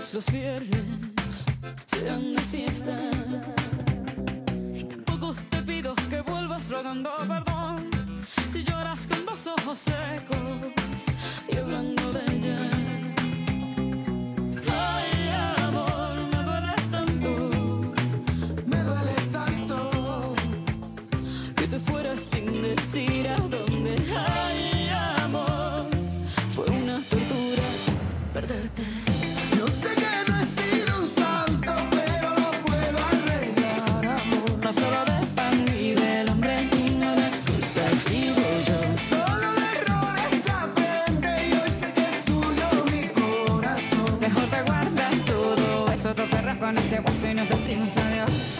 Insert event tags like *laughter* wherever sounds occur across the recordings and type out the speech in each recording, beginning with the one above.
todos los viernes te すいませんありがとう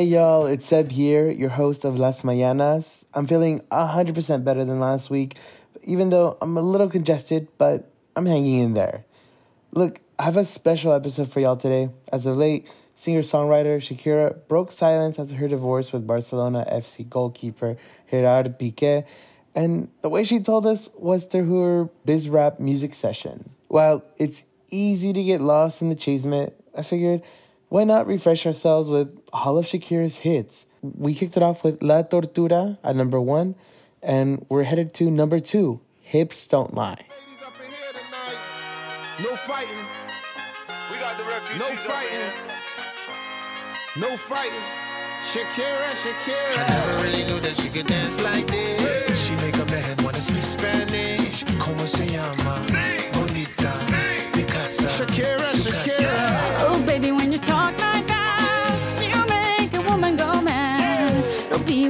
Hey y'all, it's Seb here, your host of Las Mañanas. I'm feeling 100% better than last week, even though I'm a little congested, but I'm hanging in there. Look, I have a special episode for y'all today. As of late, singer songwriter Shakira broke silence after her divorce with Barcelona FC goalkeeper Gerard Piqué, and the way she told us was through her Bizarrap music session. While it's easy to get lost in the chasement, I figured why not refresh ourselves with all of Shakira's hits? We kicked it off with La Tortura at number one, and we're headed to number two Hips Don't Lie. No fighting. We got the refugees no fighting. No fighting. Shakira, Shakira. I never really knew that she could dance like this. She make a man wanna speak Spanish. Como se llama? Bonita. Sí. Shakira.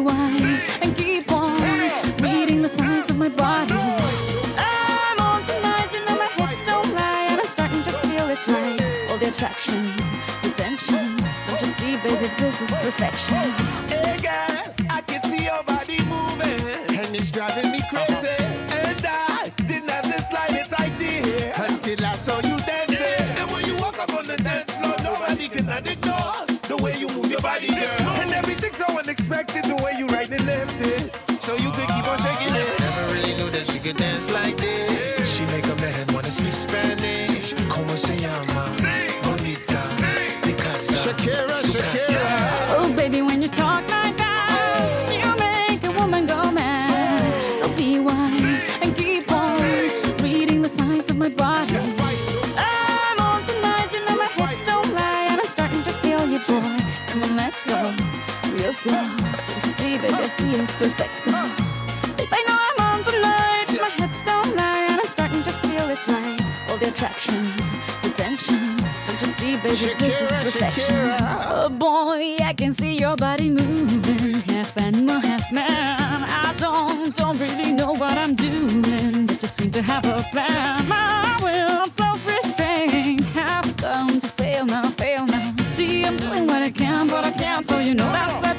wise and keep on reading the signs of my body. I'm on tonight, you know my hips don't lie, and I'm starting to feel it's right. All the attraction, the tension. Don't you see, baby, this is perfection. Hey, guys. just like Baby, this is Shakira, perfection. Shakira. Oh boy, I can see your body moving, half animal, half man. I don't, don't really know what I'm doing, but just seem to have a plan. My will, I'm self-restrained, have come to fail now, fail now. See, I'm doing what I can, but I can't, so you know that's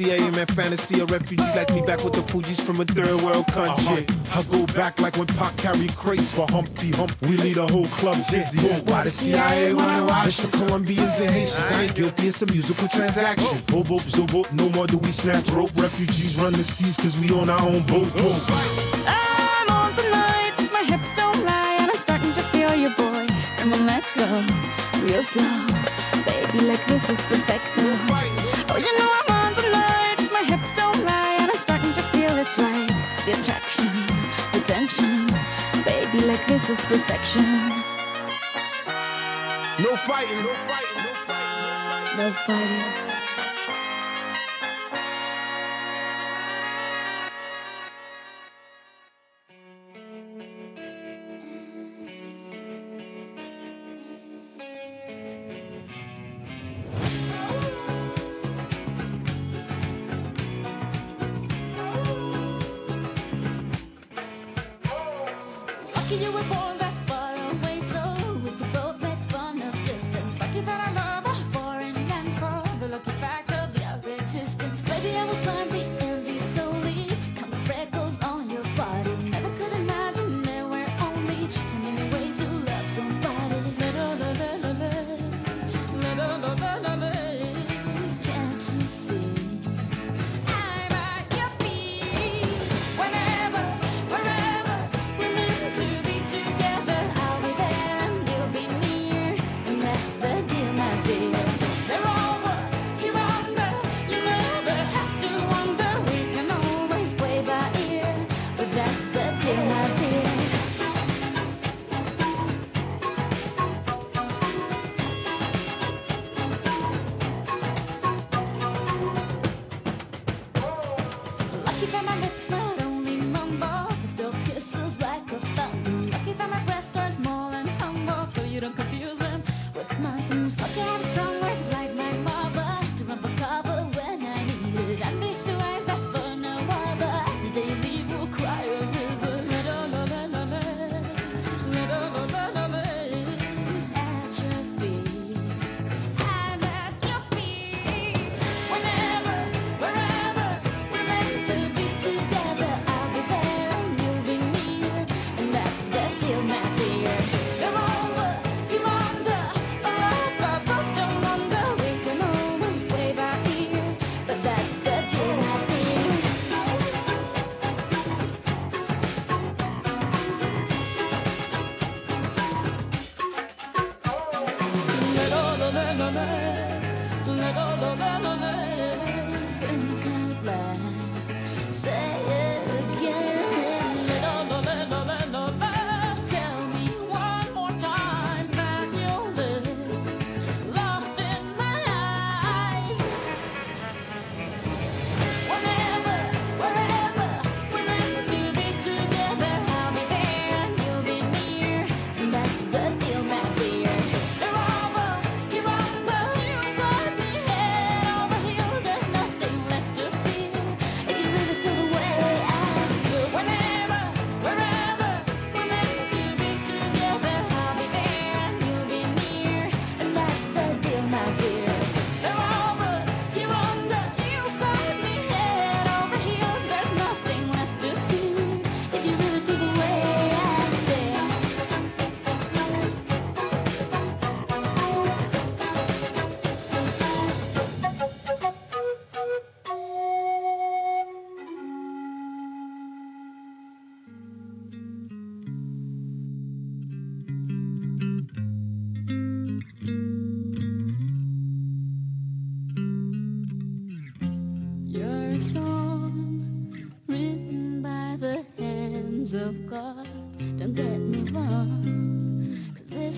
she's so sexy, I am in fantasy. A refugee like me back with the Fugees from a third world country. Uh-huh. I go back like when Pac carried crates for Humpty Hump. We lead a whole club dizzy. Why the CIA wanna watch the Colombians and Haitians? I ain't guilty, it's a musical transaction. Boop, boop, zobo, no more do we snatch rope. Refugees run the seas cause we on our own boat. boat. I'm on tonight, my hips don't lie, and I'm starting to feel you, boy. Come on, let's go real slow. Baby, like this is perfecto. Oh, you know like this is perfection. No fighting, no fighting, no fighting. No fighting.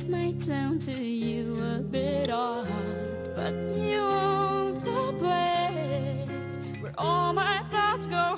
this might sound to you a bit odd, but you own the place where all my thoughts go.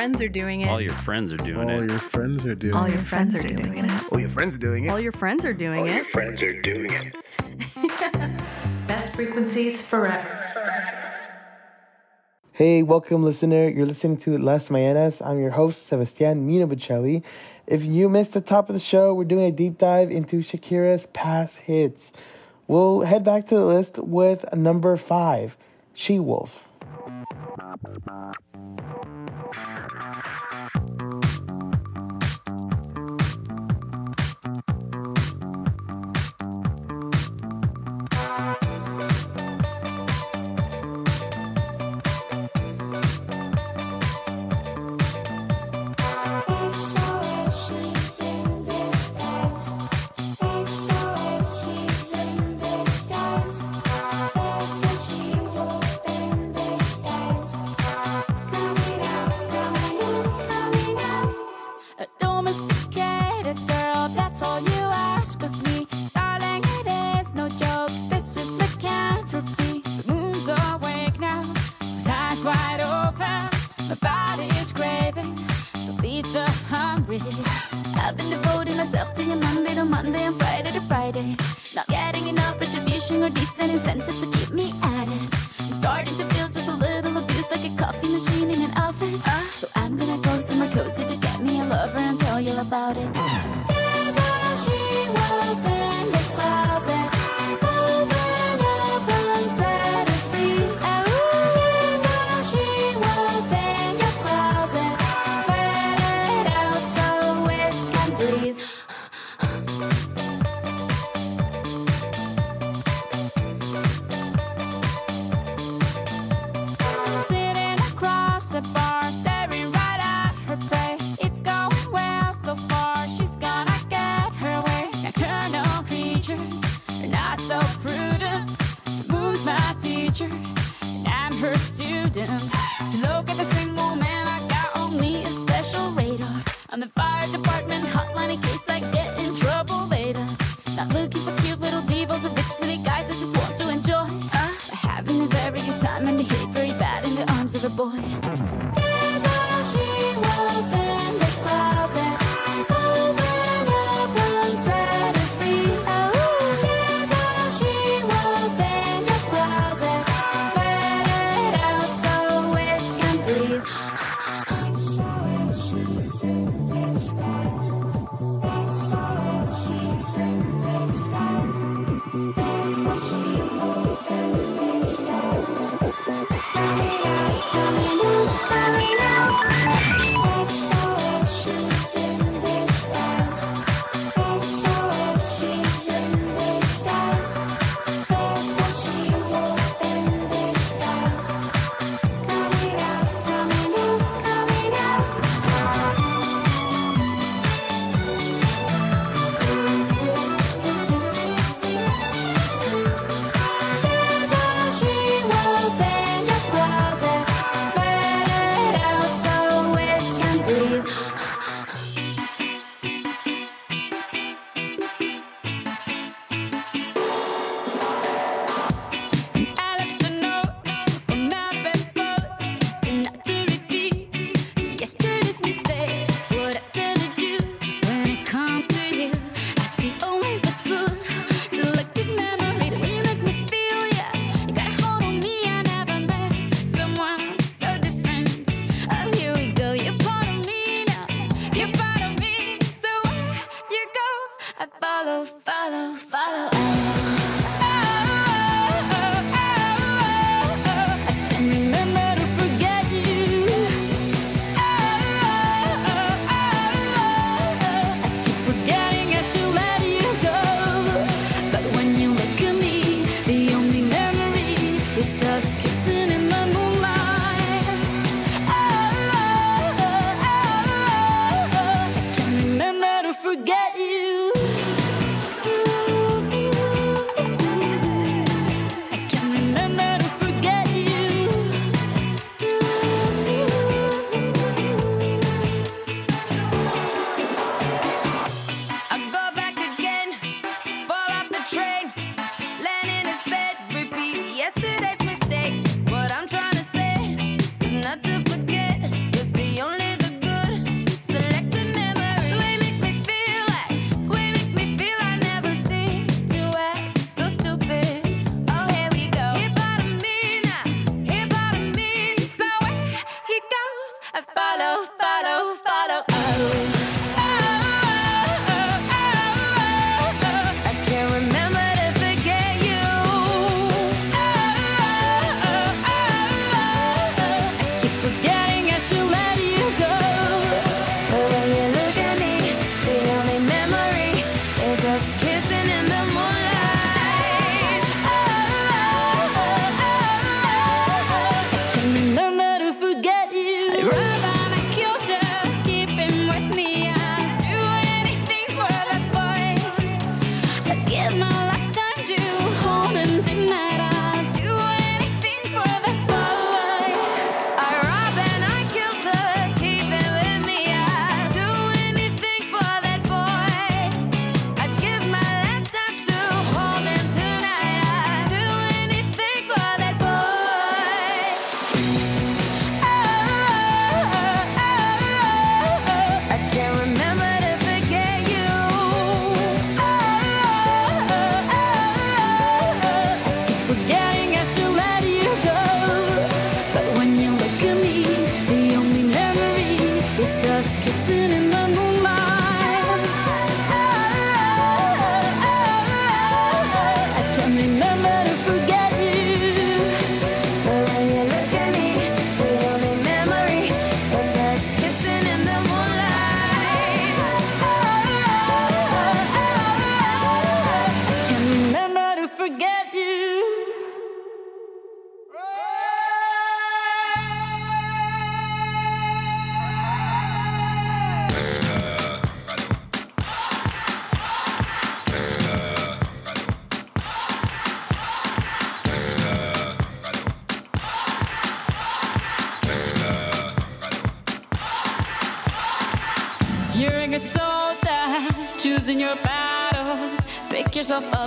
friends are doing it. All your friends are doing All it. your friends are doing All your friends are doing it. All your friends are doing it. All your friends are doing it. All your friends are doing it. *laughs* Best frequencies forever. Hey, welcome, listener. You're listening to Las Mañanas. I'm your host, Sebastian Minabocelli. If you missed the top of the show, we're doing a deep dive into Shakira's past hits. We'll head back to the list with number five, She Wolf.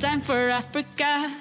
time for Africa.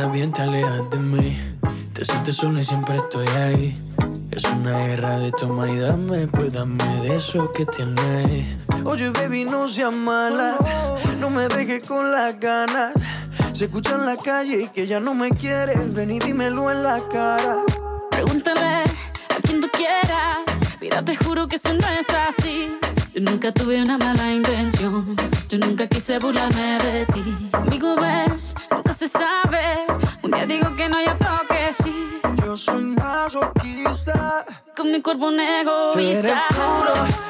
Estás bien te alejas de mí. Te sientes sola y siempre estoy ahí. Es una guerra de toma y dame Pues dame de eso que tienes. Oye baby no seas mala. No me dejes con las ganas Se escucha en la calle y que ya no me quieres. Ven y dímelo en la cara Cuerpo un Tú eres puro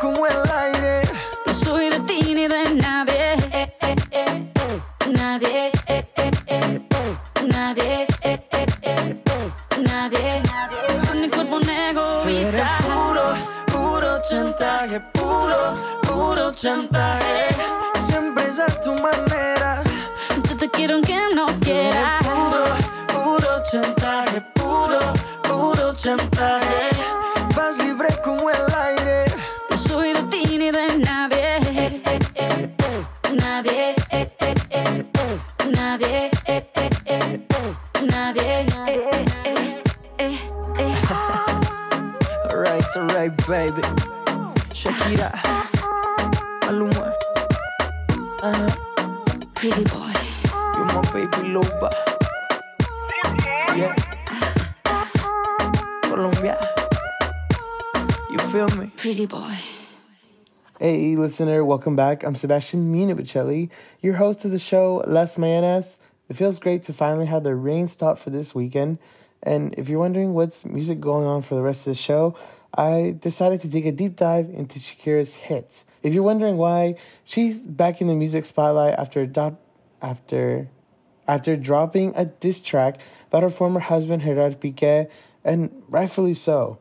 como el aire. No soy de ti ni de nadie. eh, eh, eh. Nadie. eh, eh, eh, eh. Nadie. Nadie. Con mi cuerpo egoísta. puro, puro chantaje, puro, puro chantaje. Siempre es a tu manera. Yo te quiero aunque no quieras. Puro, puro chantaje, puro, puro chantaje. Baby. Shakira, Maluma, uh-huh. Pretty boy. you're my baby loba. Yeah. Colombia, you feel me? Pretty boy. Hey, listener, welcome back. I'm Sebastian Minabicelli, your host of the show Las Mañanas. It feels great to finally have the rain stop for this weekend. And if you're wondering what's music going on for the rest of the show, I decided to take a deep dive into Shakira's hits. If you're wondering why, she's back in the music spotlight after adop- after after dropping a diss track about her former husband Gerard Piqué, and rightfully so.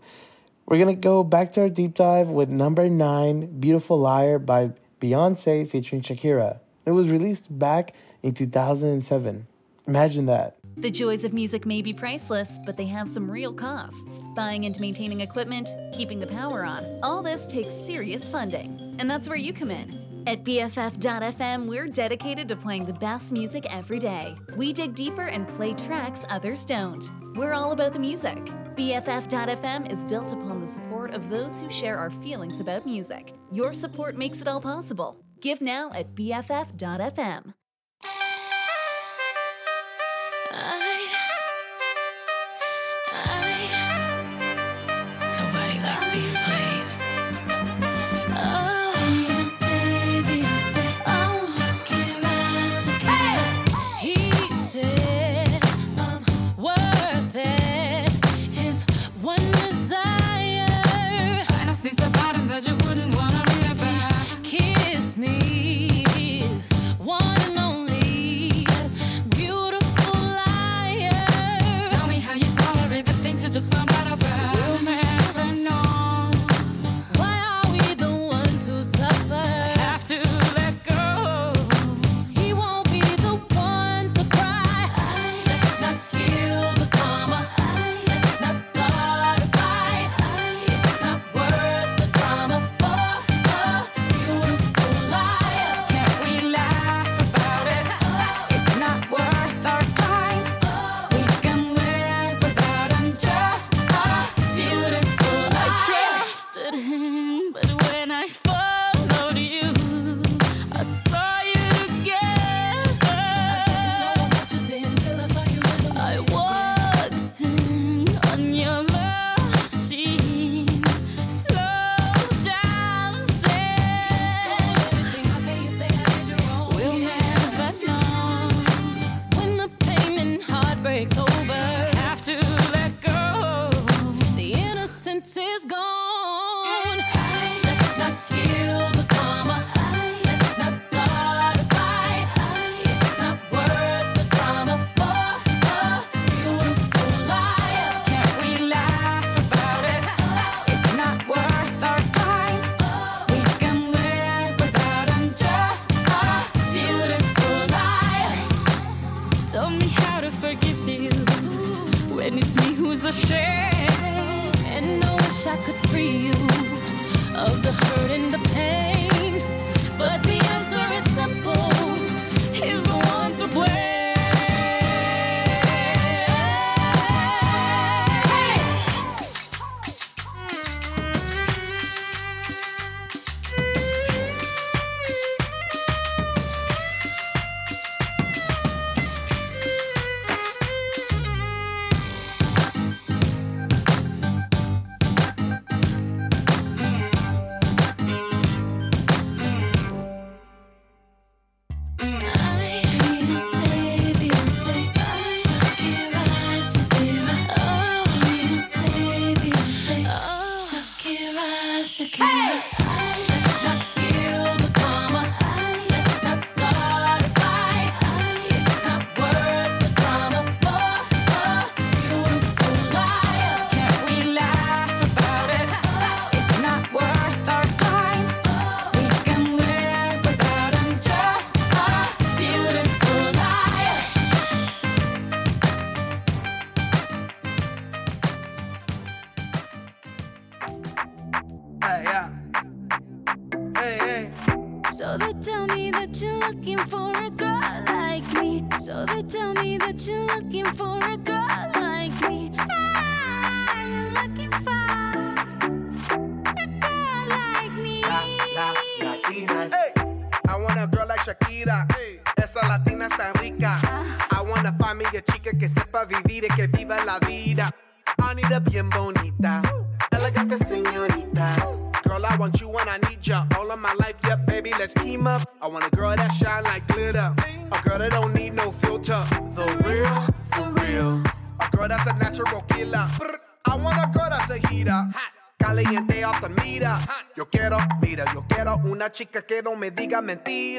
We're gonna go back to our deep dive with number nine, Beautiful Liar by Beyonce featuring Shakira. It was released back in 2007. Imagine that. The joys of music may be priceless, but they have some real costs. Buying and maintaining equipment, keeping the power on, all this takes serious funding. And that's where you come in. At BFF.FM, we're dedicated to playing the best music every day. We dig deeper and play tracks others don't. We're all about the music. BFF.FM is built upon the support of those who share our feelings about music. Your support makes it all possible. Give now at BFF.FM.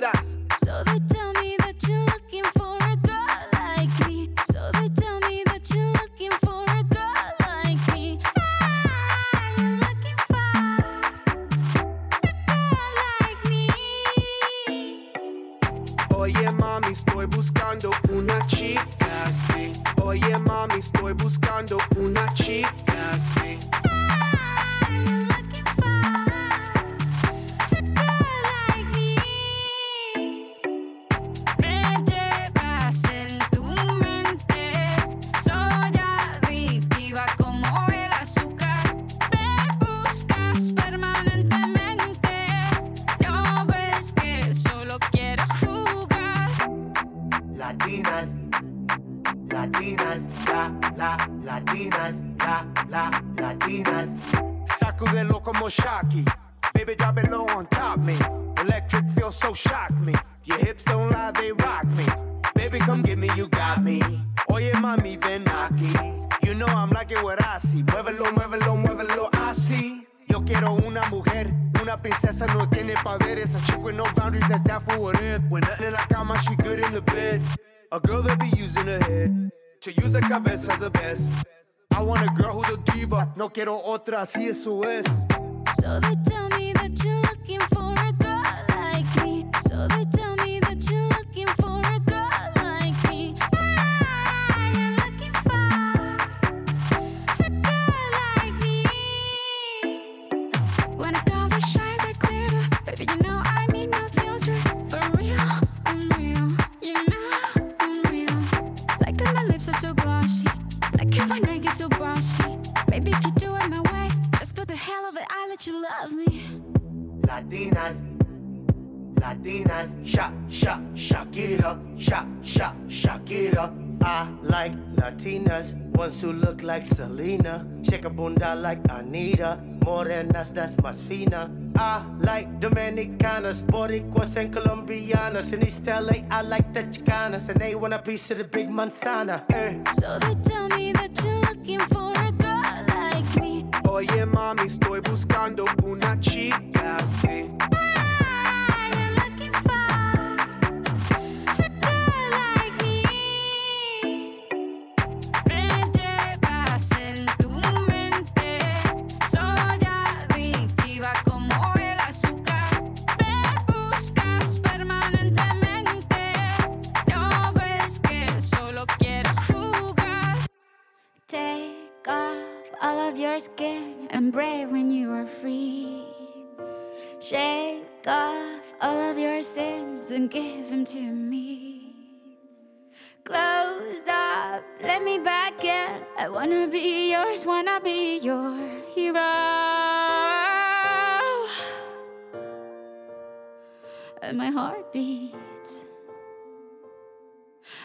mentiras. quiero otra, si eso es. late, I like the chicanas, and they want a piece of the big manzana. Eh. So they tell me that you're looking for a girl like me. Oye, mami, estoy buscando una chica. skin and brave when you are free. Shake off all of your sins and give them to me. Close up, let me back in. I wanna be yours, wanna be your hero. And my heart beats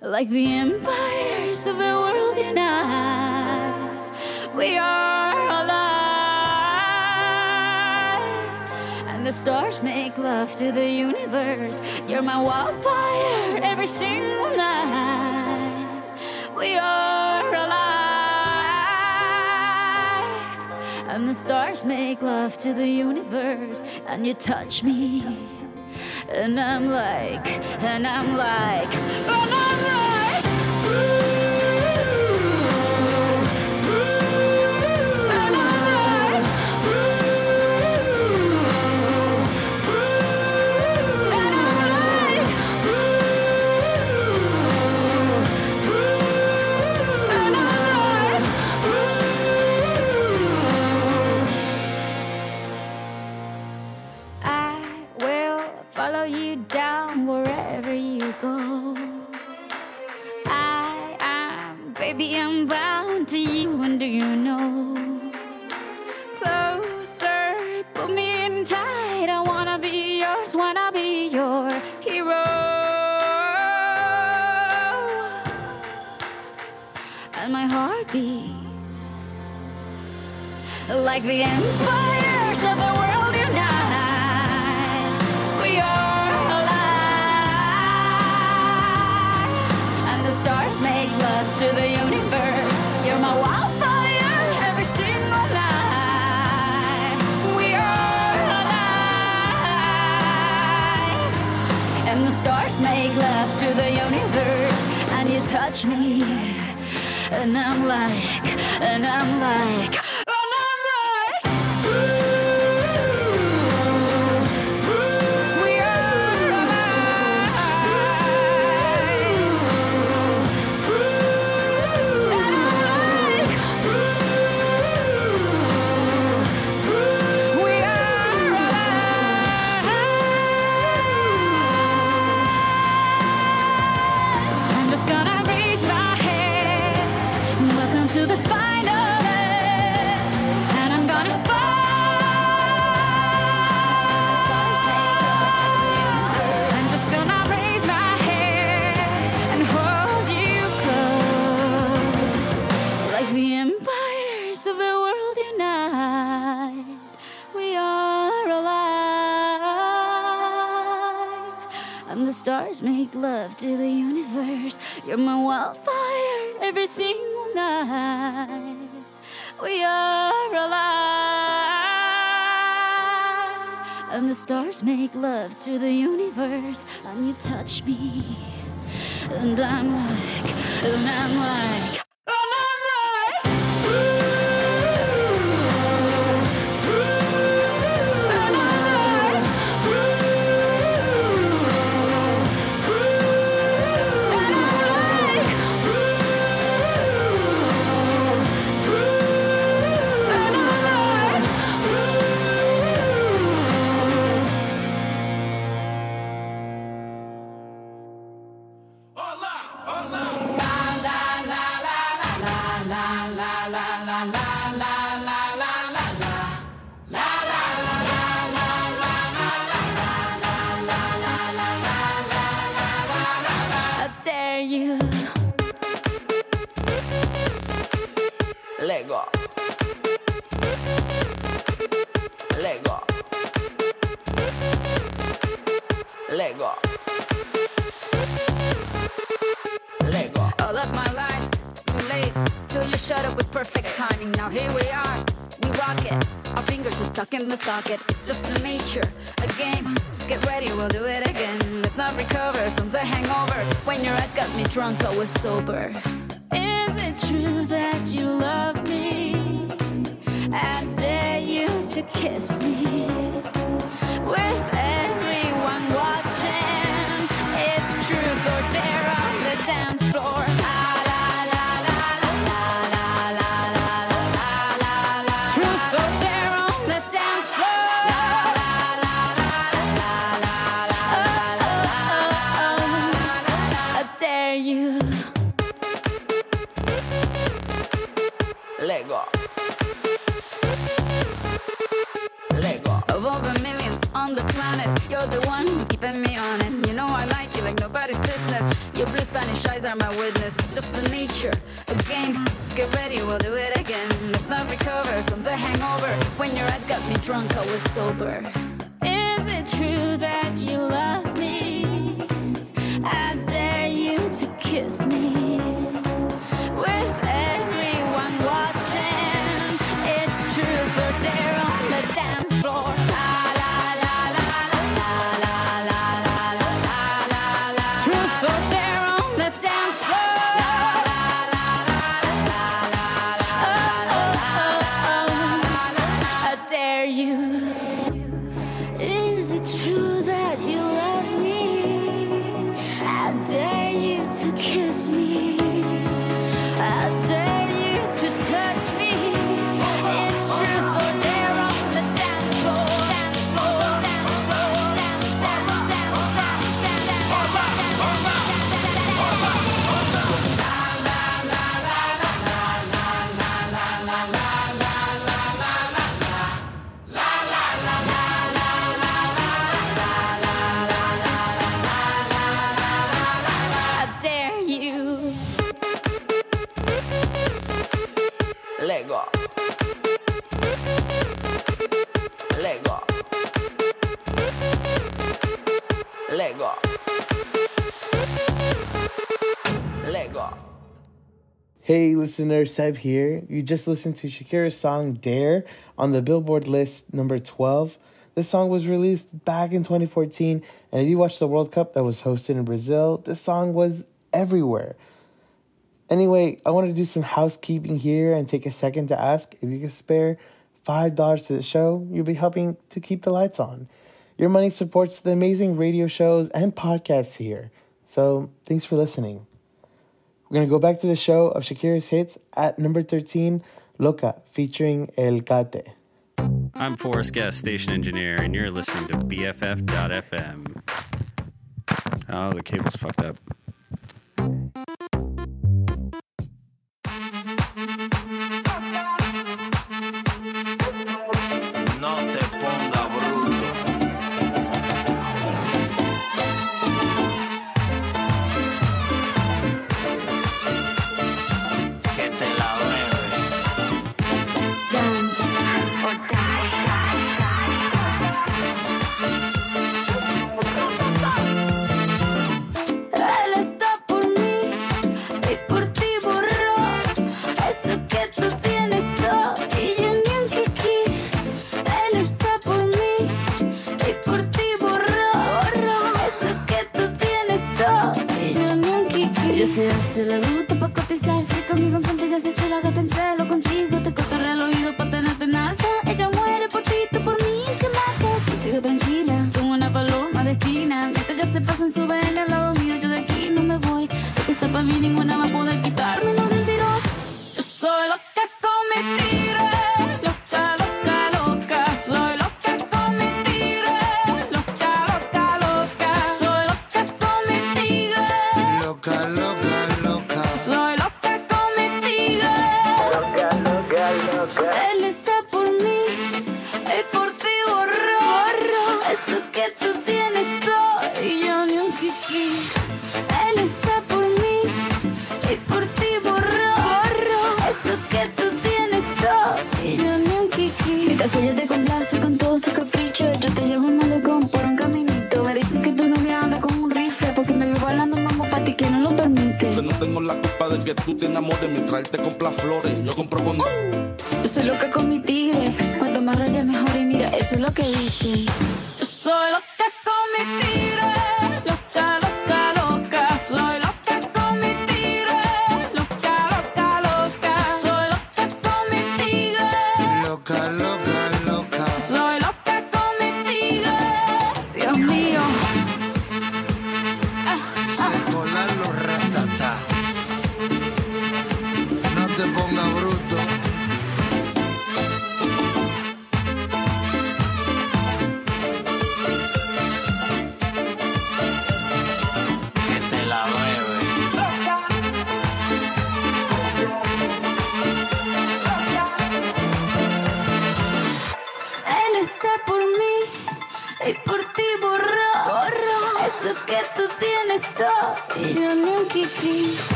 like the empires of the world unite we are alive. And the stars make love to the universe. You're my wildfire every single night. We are alive. And the stars make love to the universe. And you touch me. And I'm like, and I'm like, and I'm like. Wherever you go. I am, baby, I'm bound to you, and do you know? Closer, put me in tight. I wanna be yours, wanna be your hero. And my heart beats like the empires of the world stars make love to the universe. You're my wildfire every single night. We are alive, and the stars make love to the universe, and you touch me, and I'm like, and I'm like. Stars make love to the universe. You're my wildfire every single night. We are alive. And the stars make love to the universe. And you touch me. And I'm like, and I'm like, perfect timing. Now here we are. We rock it. Our fingers are stuck in the socket. It's just a nature, a game. Get ready, we'll do it again. Let's not recover from the hangover. When your eyes got me drunk, I was sober. Is it true that you love me? I dare you to kiss me. With everyone watching, it's truth or dare on the dance floor. Your blue Spanish eyes are my witness. It's just the nature, a game. Get ready, we'll do it again. Let's not recover from the hangover. When your eyes got me drunk, I was sober. Is it true that you love me? I dare you to kiss me. With everyone Hey listener, Seb here. You just listened to Shakira's song Dare on the Billboard list number 12. This song was released back in 2014, and if you watched the World Cup that was hosted in Brazil, this song was everywhere. Anyway, I want to do some housekeeping here and take a second to ask if you could spare $5 to the show, you'll be helping to keep the lights on. Your money supports the amazing radio shows and podcasts here. So thanks for listening. We're going to go back to the show of Shakira's hits at number 13, Loca, featuring El Cata. I'm Forrest Guest, station engineer, and you're listening to BFF.FM. Oh, the cable's fucked up. Se hace la bruta lo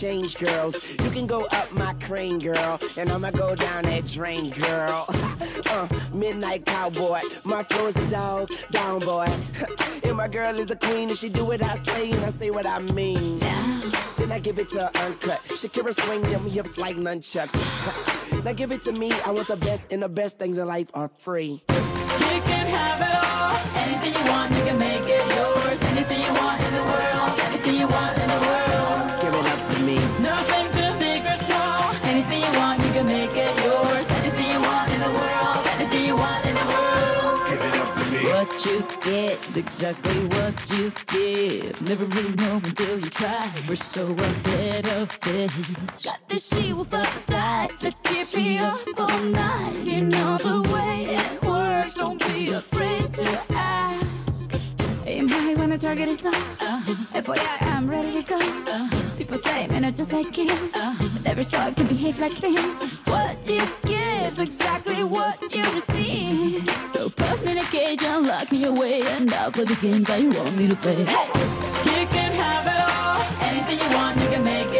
change girls. You can go up my crane, girl, and I'ma go down that drain, girl. *laughs* uh, midnight cowboy. My flow is a dog, down boy. *laughs* and my girl is a queen, and she do what I say, and I say what I mean. Then I give it to her uncut. Shakira swing them hips like nunchucks. *laughs* now give it to me. I want the best, and the best things in life are free. You can have it all. Anything you want, you can make it yours. Anything you want in the world. Anything you want in the world me. Nothing too big or small. Anything you want, you can make it yours. Anything you want in the world. Anything you want in the world. Give it up to me. What you get is exactly what you give. Never really know until you try. We're so ahead of this. Got this, she wolf fuck to keep me up all night. You know the way it works. Don't be afraid to ask. When the target is low. Uh-huh. FYI, I'm ready to go. Uh-huh. People say men are just like kids, uh-huh. but every star can behave like things. What you give's exactly what you receive. So put me in a cage and lock me away, and I'll play the games that you want me to play. Hey! You can have it all, anything you want, you can make it.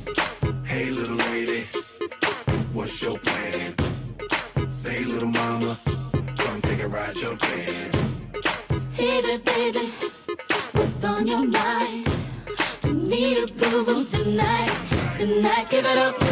it up.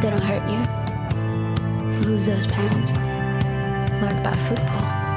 They don't hurt you. You lose those pounds. Learned about football.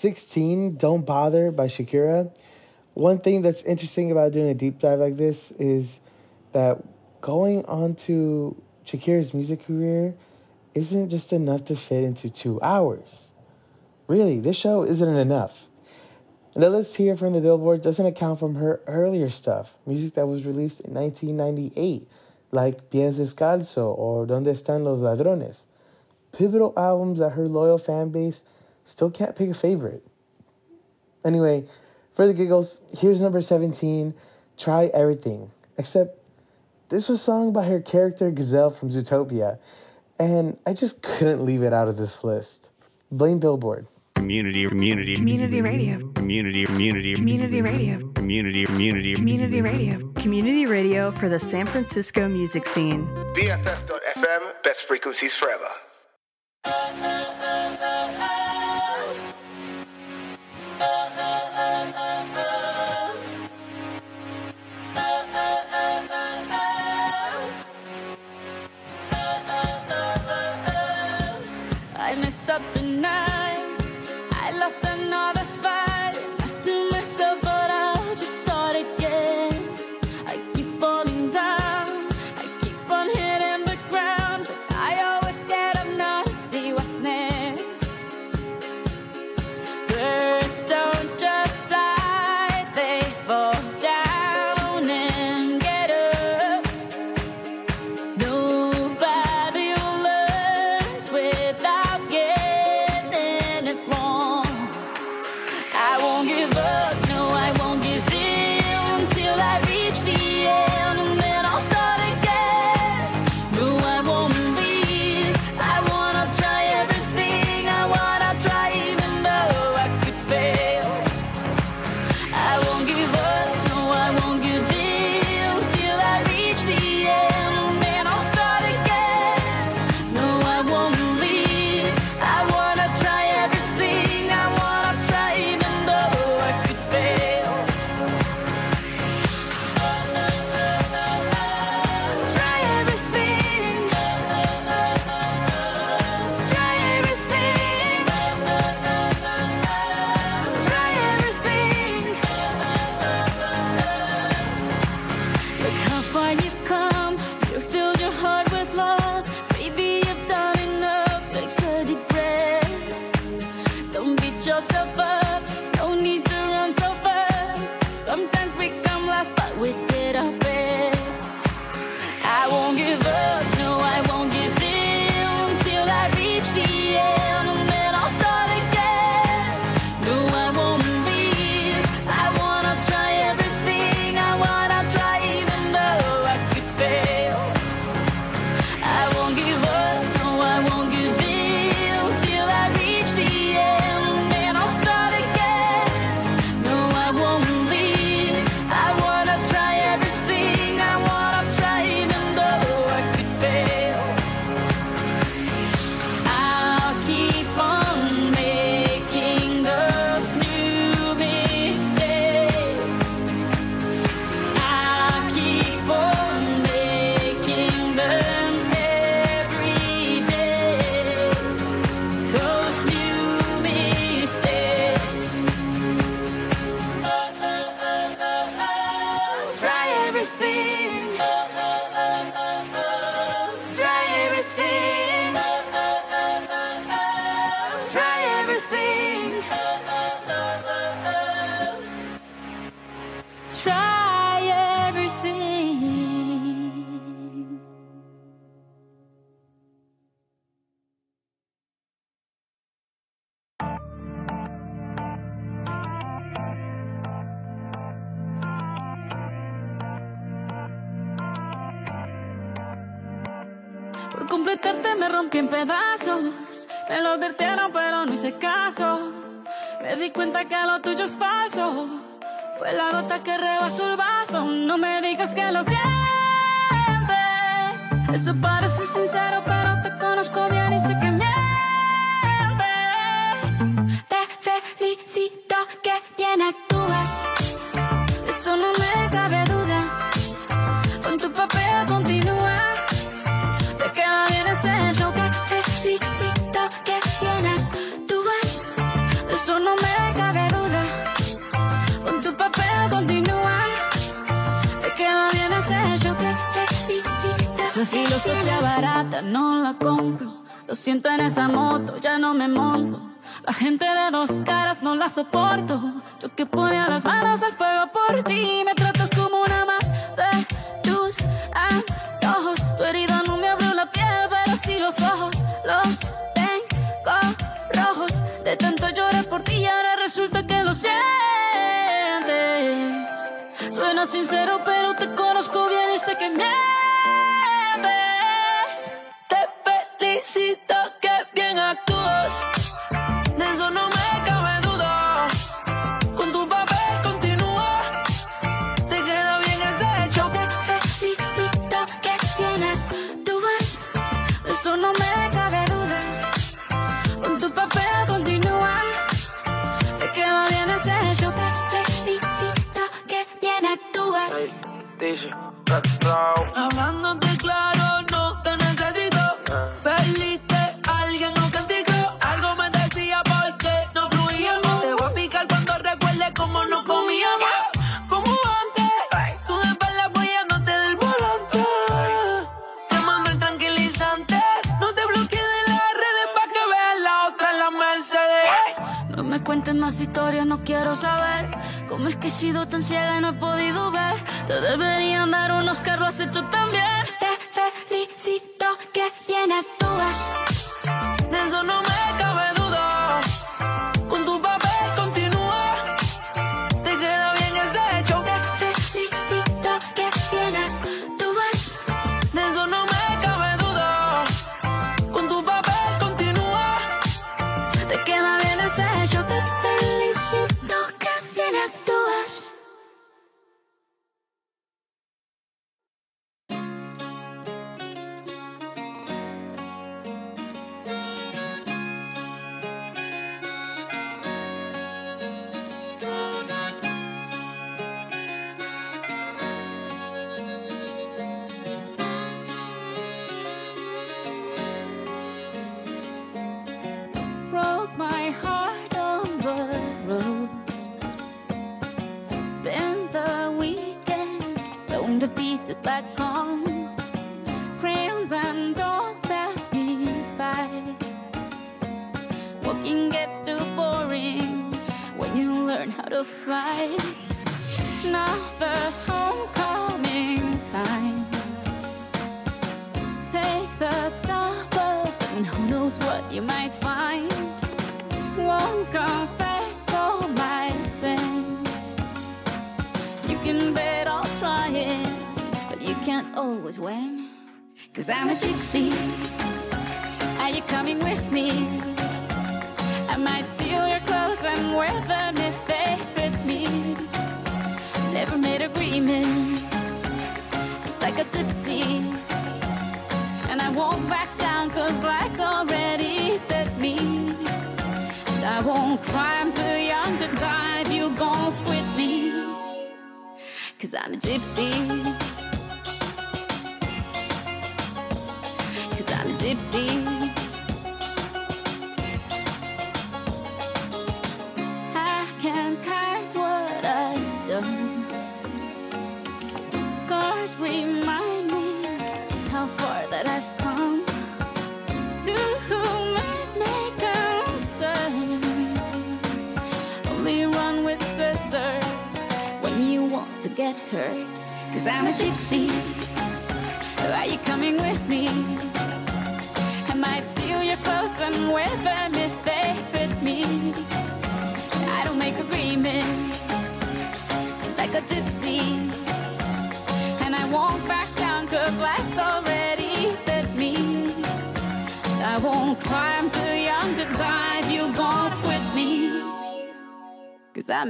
16, Don't Bother by Shakira. One thing that's interesting about doing a deep dive like this is that going on to Shakira's music career isn't just enough to fit into two hours. Really, this show isn't enough. And the list here from the Billboard doesn't account from her earlier stuff, music that was released in 1998, like Pies Descalzo or Donde Están los Ladrones, pivotal albums that her loyal fan base Still can't pick a favorite. Anyway, for the giggles, here's number 17 Try Everything. Except this was sung by her character Gazelle from Zootopia, and I just couldn't leave it out of this list. Blame Billboard. Community, community, community radio. Community, community, community radio. Community, community, community radio. Community radio for the San Francisco music scene. BFF.FM, best frequencies forever. hecho tan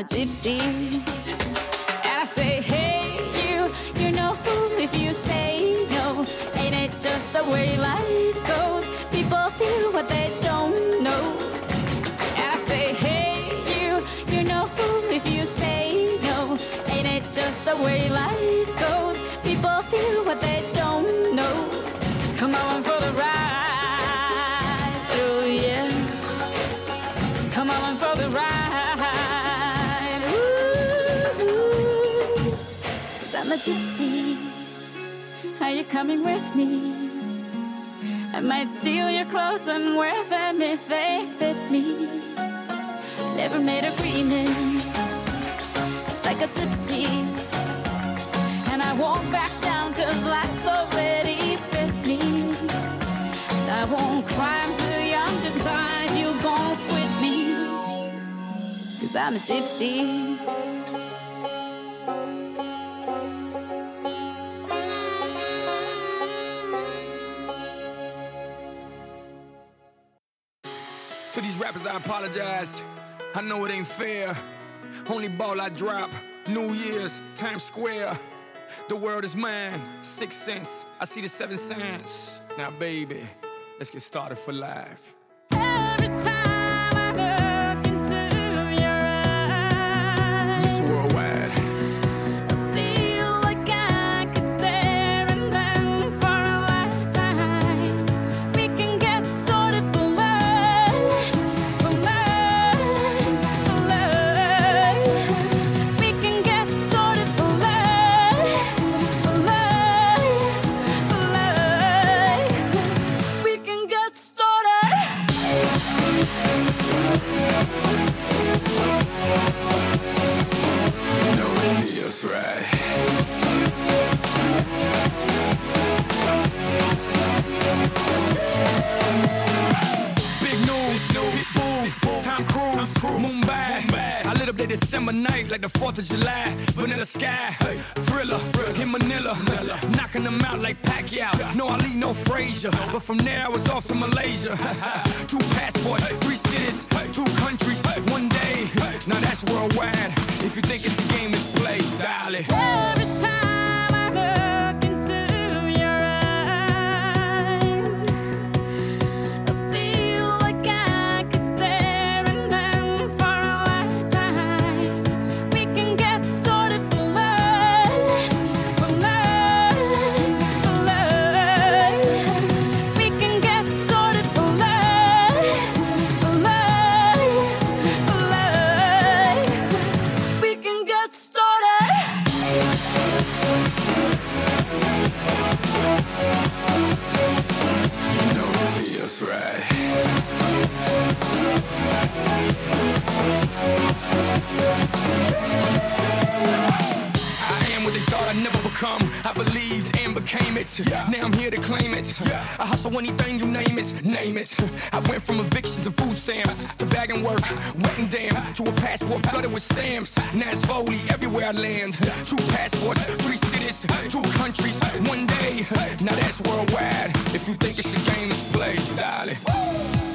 I'm a gypsy. gypsy. Are you coming with me? I might steal your clothes and wear them if they fit me. Never made agreements, just like a gypsy. And I won't back down, cause life's already fit me. And I won't cry, I'm too young to die if you gon' quit me. Cause I'm a gypsy. rappers, I apologize. I know it ain't fair. Only ball I drop. New Year's, Times Square. The world is mine. Six cents. I see the seven cents. Now, baby, let's get started for life. Every time I look into your eyes, Miss Worldwide. I lit up that December night like the 4th of July. Vanilla sky, Thrilla, in Manila. Knocking them out like Pacquiao. No Ali, no Frazier. But from there I was off to Malaysia. *laughs* two passports, three cities, two countries, one day. Now that's worldwide. If you think it's a game, it's play, darling. Every I'd become. I believed and became it. Now I'm here to claim it. I hustle anything you name it, name it. I went from evictions and food stamps to bagging work, wet and damn, to a passport flooded with stamps. Now it's Foley everywhere I land. Two passports, three cities, two countries, one day. Now that's worldwide. If you think it's a game, it's play, darling.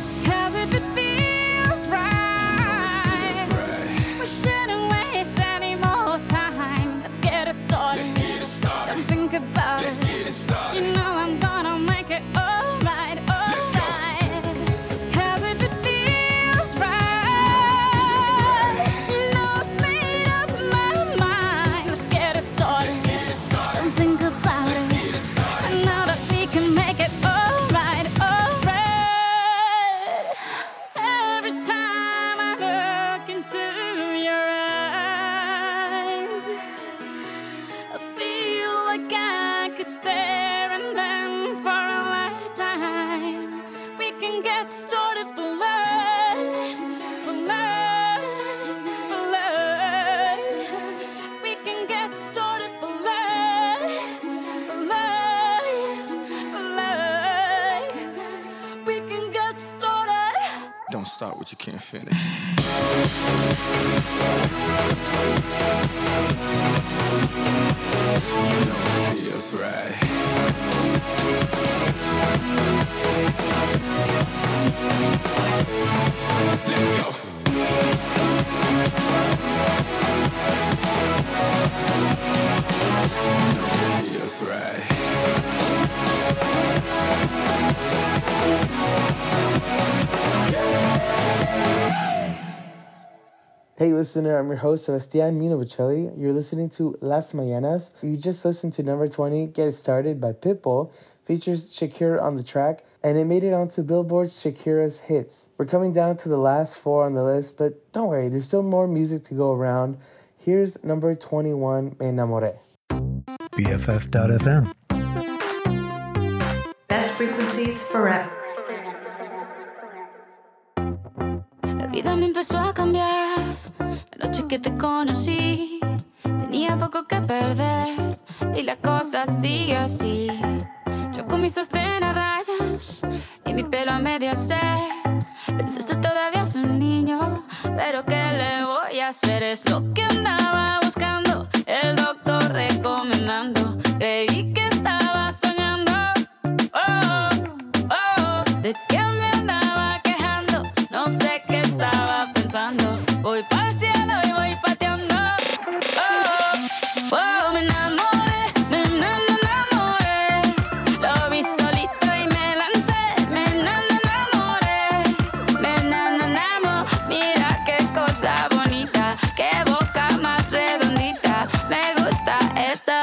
Listener, I'm your host, Sebastian Mino Bocelli. You're listening to Las Mañanas. You just listened to number 20, Get Started by Pitbull, features Shakira on the track, and it made it onto Billboard's Shakira's Hits. We're coming down to the last four on the list, but don't worry, there's still more music to go around. Here's number 21, Me Enamoré. BFF.FM. Best frequencies forever. La vida me empezó a cambiar. Noche que te conocí, tenía poco que perder. Y la cosa sigue así. Yo con mi sostén a rayas y mi pelo a medio hacer. Pensaste todavía es un niño, pero ¿qué le voy a hacer? Es lo que andaba buscando, el doctor recomendando. Creí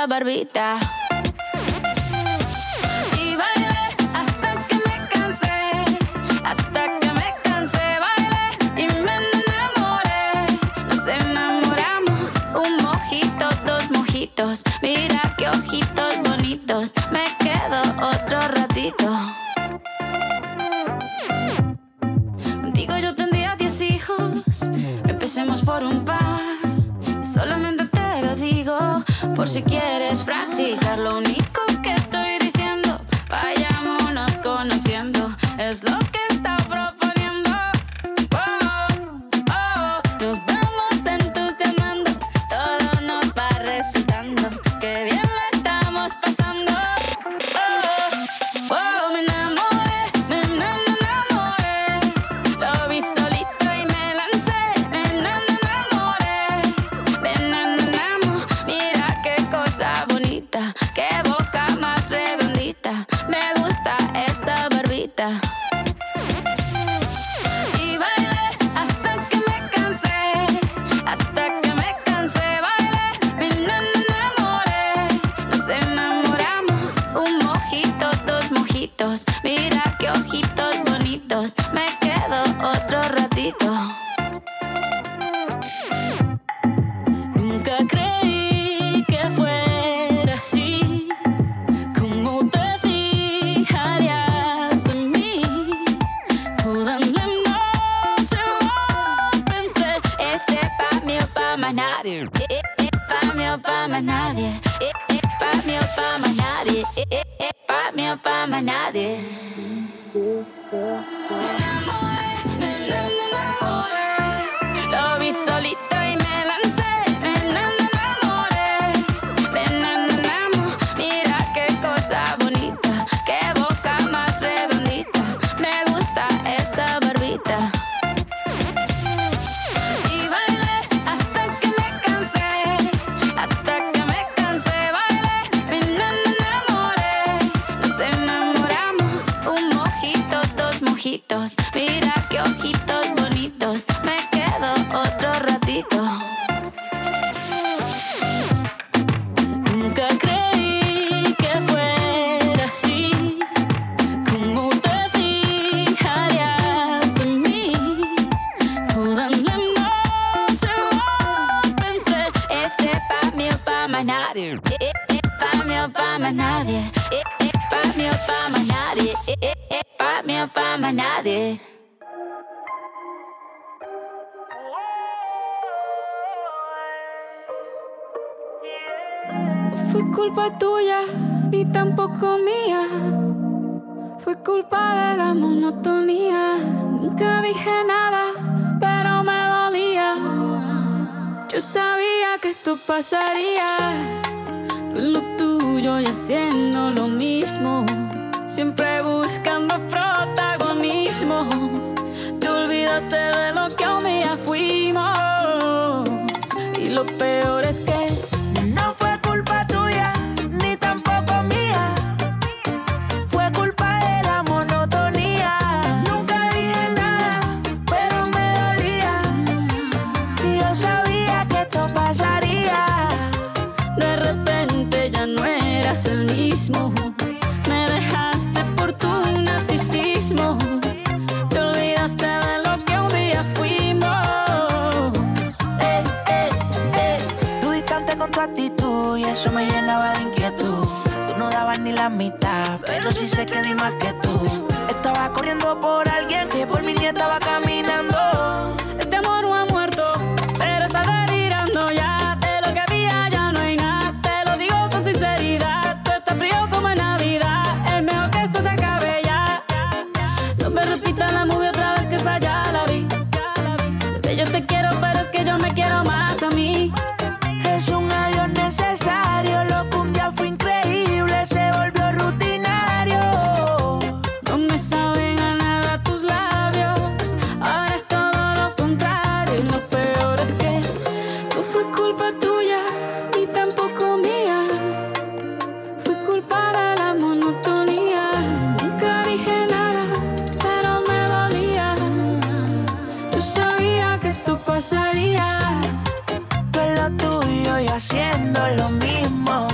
barbita. Y bailé hasta que me cansé, hasta que me cansé, bailé y me enamoré. Nos enamoramos, un mojito, dos mojitos. Mira qué ojitos bonitos, me quedo otro ratito. Contigo yo tendría diez hijos, empecemos por un par. Solamente por si quieres practicar. Lo único que estoy diciendo, vayámonos conociendo, es lo que sabía que esto pasaría. Pero tú y yo y haciendo lo mismo.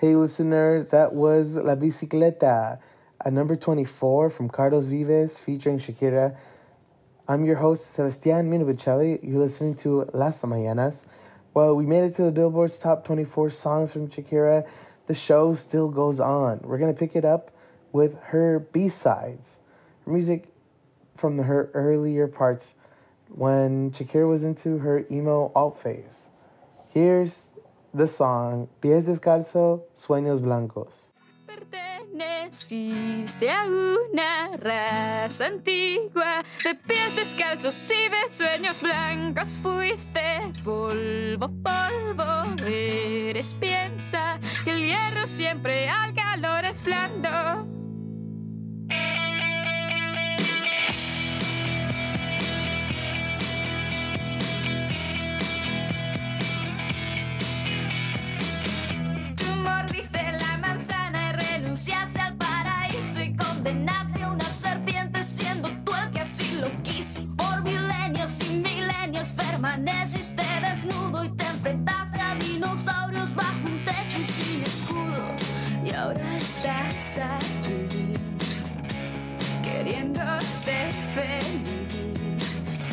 Hey, listener, that was La Bicicleta, at number 24 from Carlos Vives featuring Shakira. I'm your host, Sebastian Minovicelli. You're listening to Las Mañanas. Well, we made it to the Billboard's top 24 songs from Shakira. The show still goes on. We're going to pick it up with her B sides, her music from the, her earlier parts when Shakira was into her emo alt phase. Here's the song Pies Descalzo, Sueños Blancos. Perteneciste a una raza antigua de pies descalzos y de sueños blancos. Fuiste polvo, polvo, eres piensa que el hierro siempre al calor es blando. Mordiste la manzana y renunciaste al paraíso y condenaste a una serpiente siendo tú el que así lo quiso. Por milenios y milenios permaneciste desnudo y te enfrentaste a dinosaurios bajo un techo y sin escudo. Y ahora estás aquí queriendo ser feliz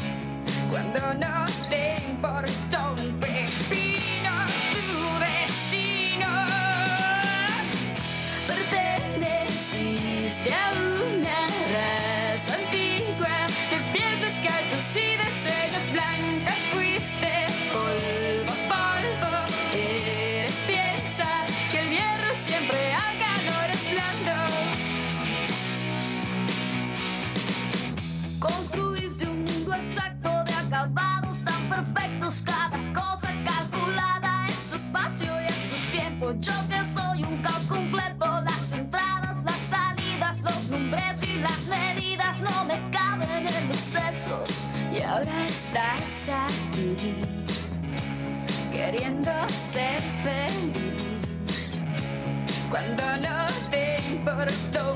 cuando no te importó su tiempo. Yo que soy un caos completo, las entradas, las salidas, los nombres y las medidas no me caben en los sesos. Y ahora estás aquí, queriendo ser feliz, cuando no te importó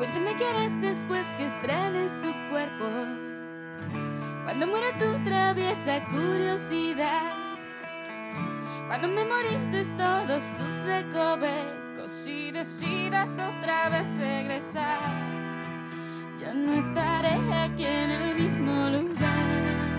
Cuéntame qué harás después que estrane su cuerpo. Cuando muera tu traviesa curiosidad. Cuando memorices todos sus recovecos y decidas otra vez regresar. Ya no estaré aquí en el mismo lugar.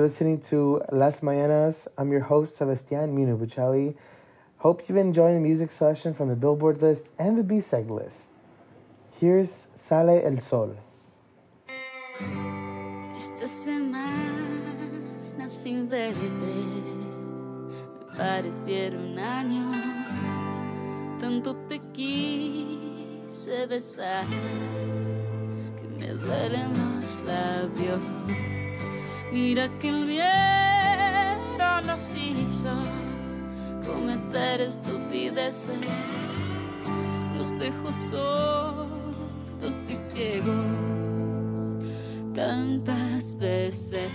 You're listening to Las Mañanas. I'm your host, Sebastian Munibucelli. Hope you've enjoyed the music selection from the Billboard list and the B-Seg list. Here's Sale el Sol. Esta semana sin verte me parecieron años. Tanto te quise besar que me Mira que el viento nos hizo cometer estupideces, los dejo sordos y ciegos tantas veces.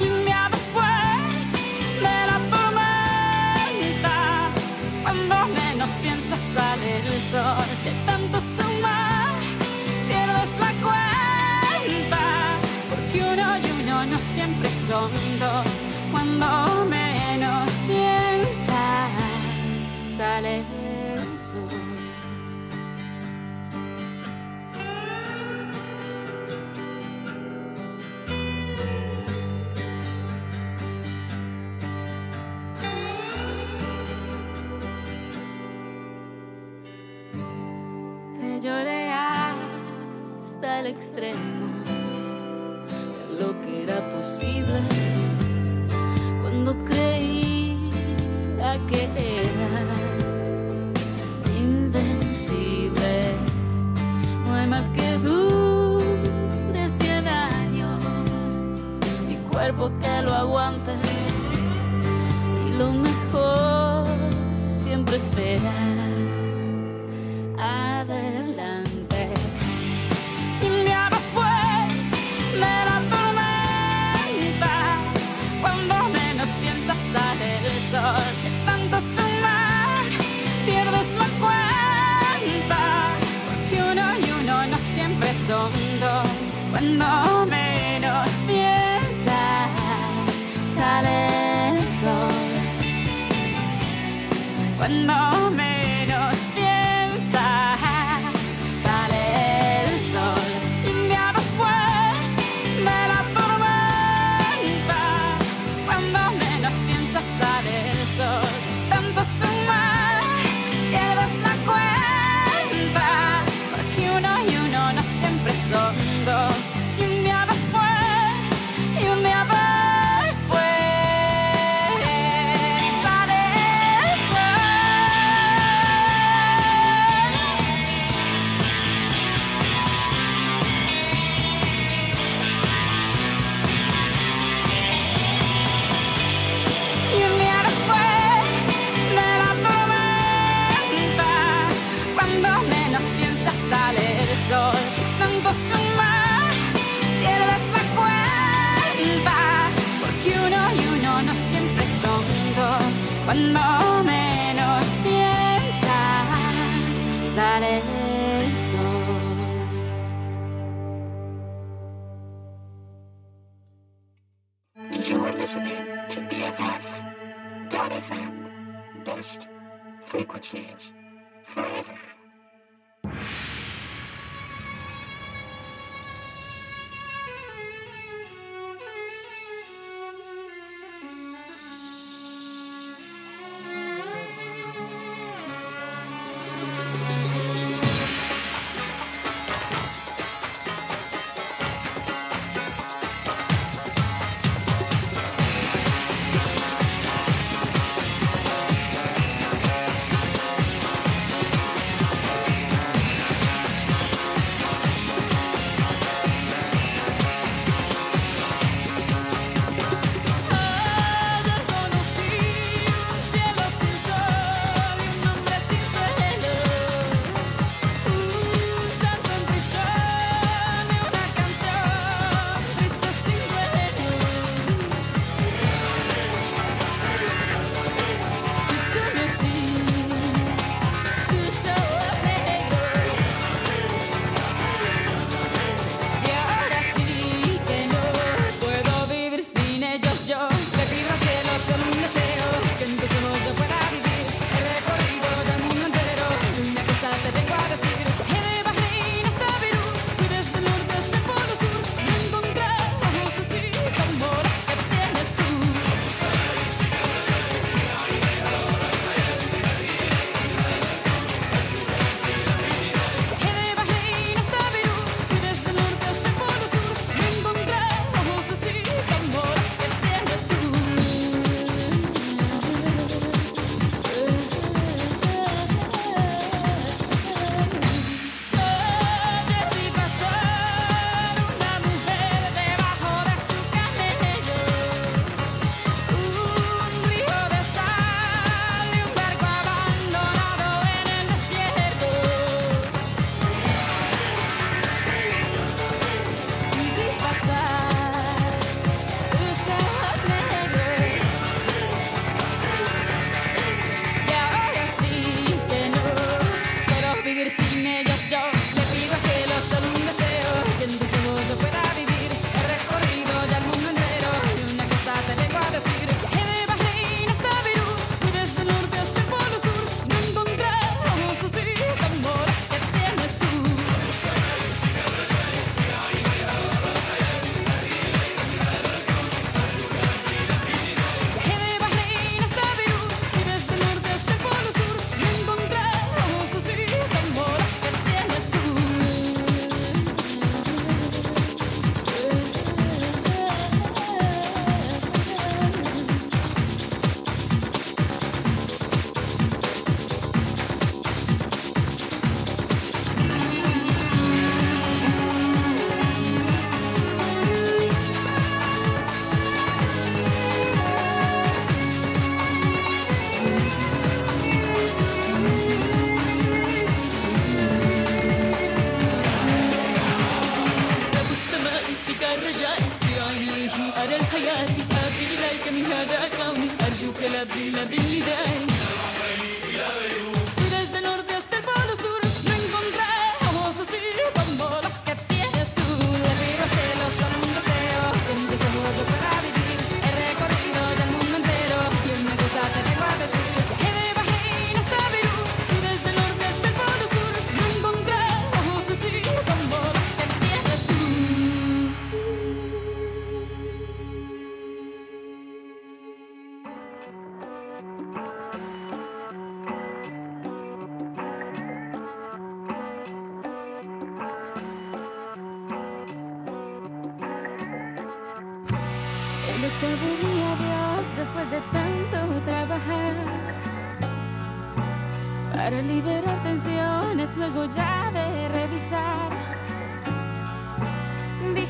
Y me después pues, de la tormenta, cuando menos piensas sale el sol de tantos humanos. son dos. Cuando menos piensas, sale el sol. Te lloré hasta el extremo.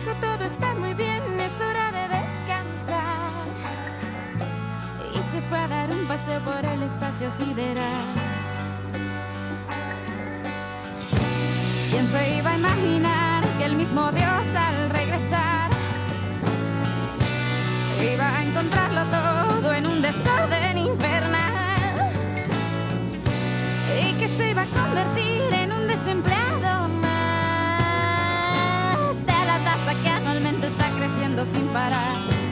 hijo, todo está muy bien, es hora de descansar. Y se fue a dar un paseo por el espacio sideral. ¿Quién se iba a imaginar que el mismo Dios al regresar iba a encontrarlo todo en un desorden infernal? Y que se iba a convertir en un desempleado sem parar.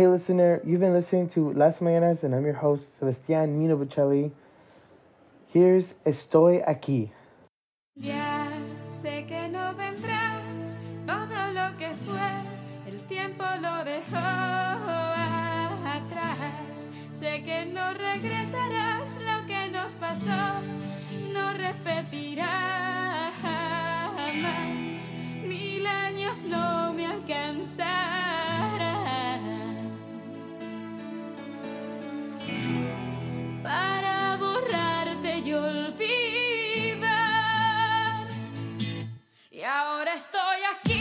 Hey, listener, you've been listening to Las Mañanas, and I'm your host, Sebastián Nino Bocelli. Here's Estoy Aquí. Ya sé que no vendrás, todo lo que fue, el tiempo lo dejó atrás. Sé que no regresarás, lo que nos pasó no repetirá jamás. Mil años no me alcanzarán. para borrarte y olvidar. Y ahora estoy aquí.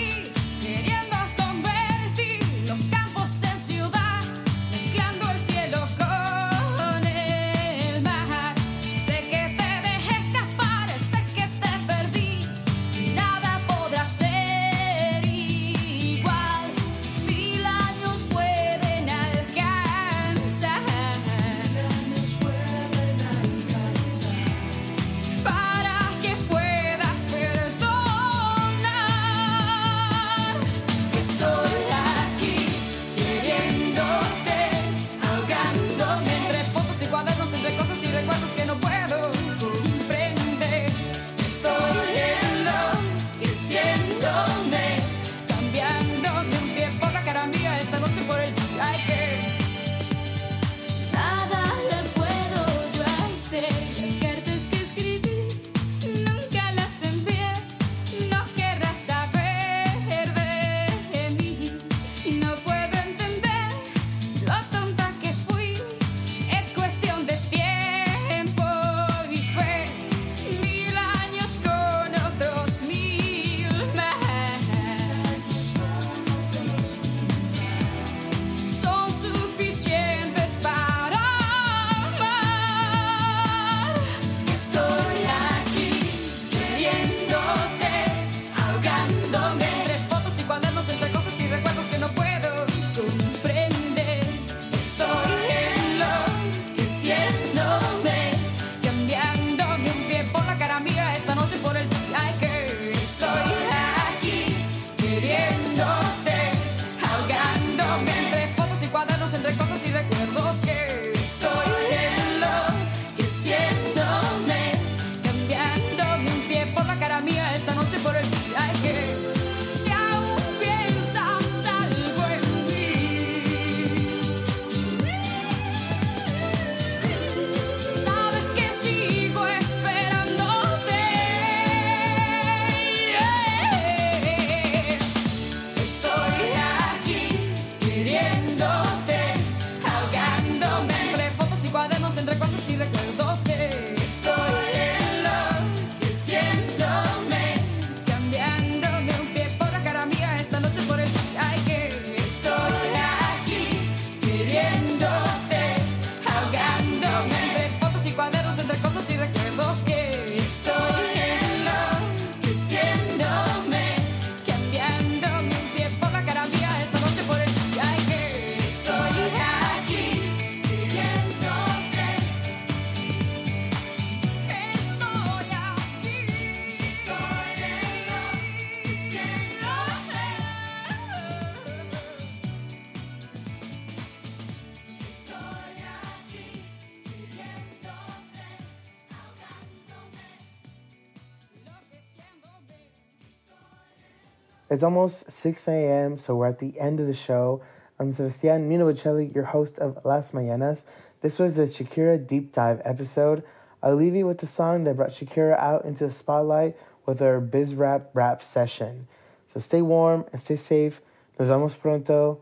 It's almost 6 a.m., so we're at the end of the show. I'm Sebastian Minovicelli, your host of Las Mañanas. This was the Shakira Deep Dive episode. I'll leave you with the song that brought Shakira out into the spotlight with her Bizarrap rap session. So stay warm and stay safe. Nos vemos pronto.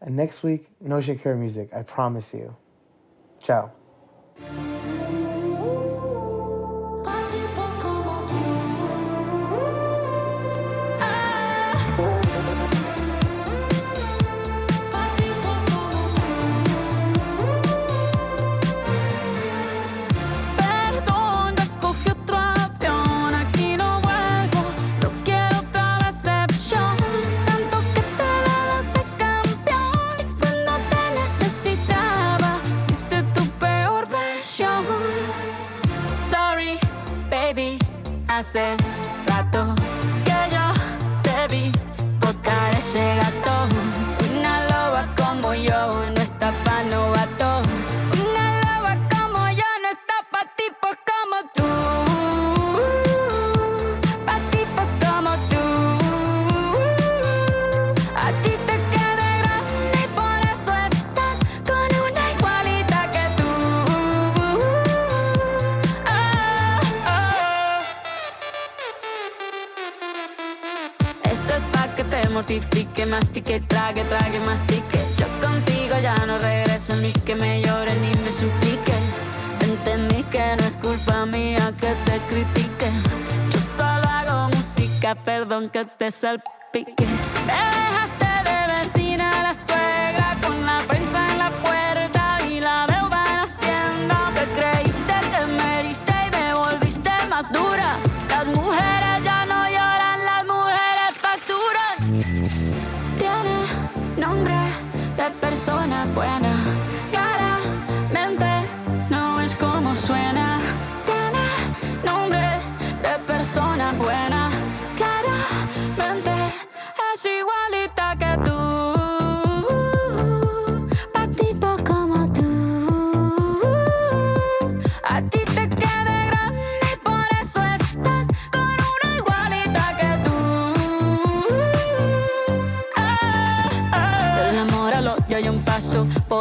And next week, no Shakira music, I promise you. Ciao. Rato mastique, trague, trague, mastique. Yo contigo ya no regreso ni que me llore ni me suplique. Entendí que no es culpa mía que te critique. Yo solo hago música, perdón que te salpique. Me dejaste de vecina la suegra con la prensa en la puerta y la deuda en Hacienda. Te creíste que me heriste y me volviste más dura. Persona buena. Claramente no es como suena.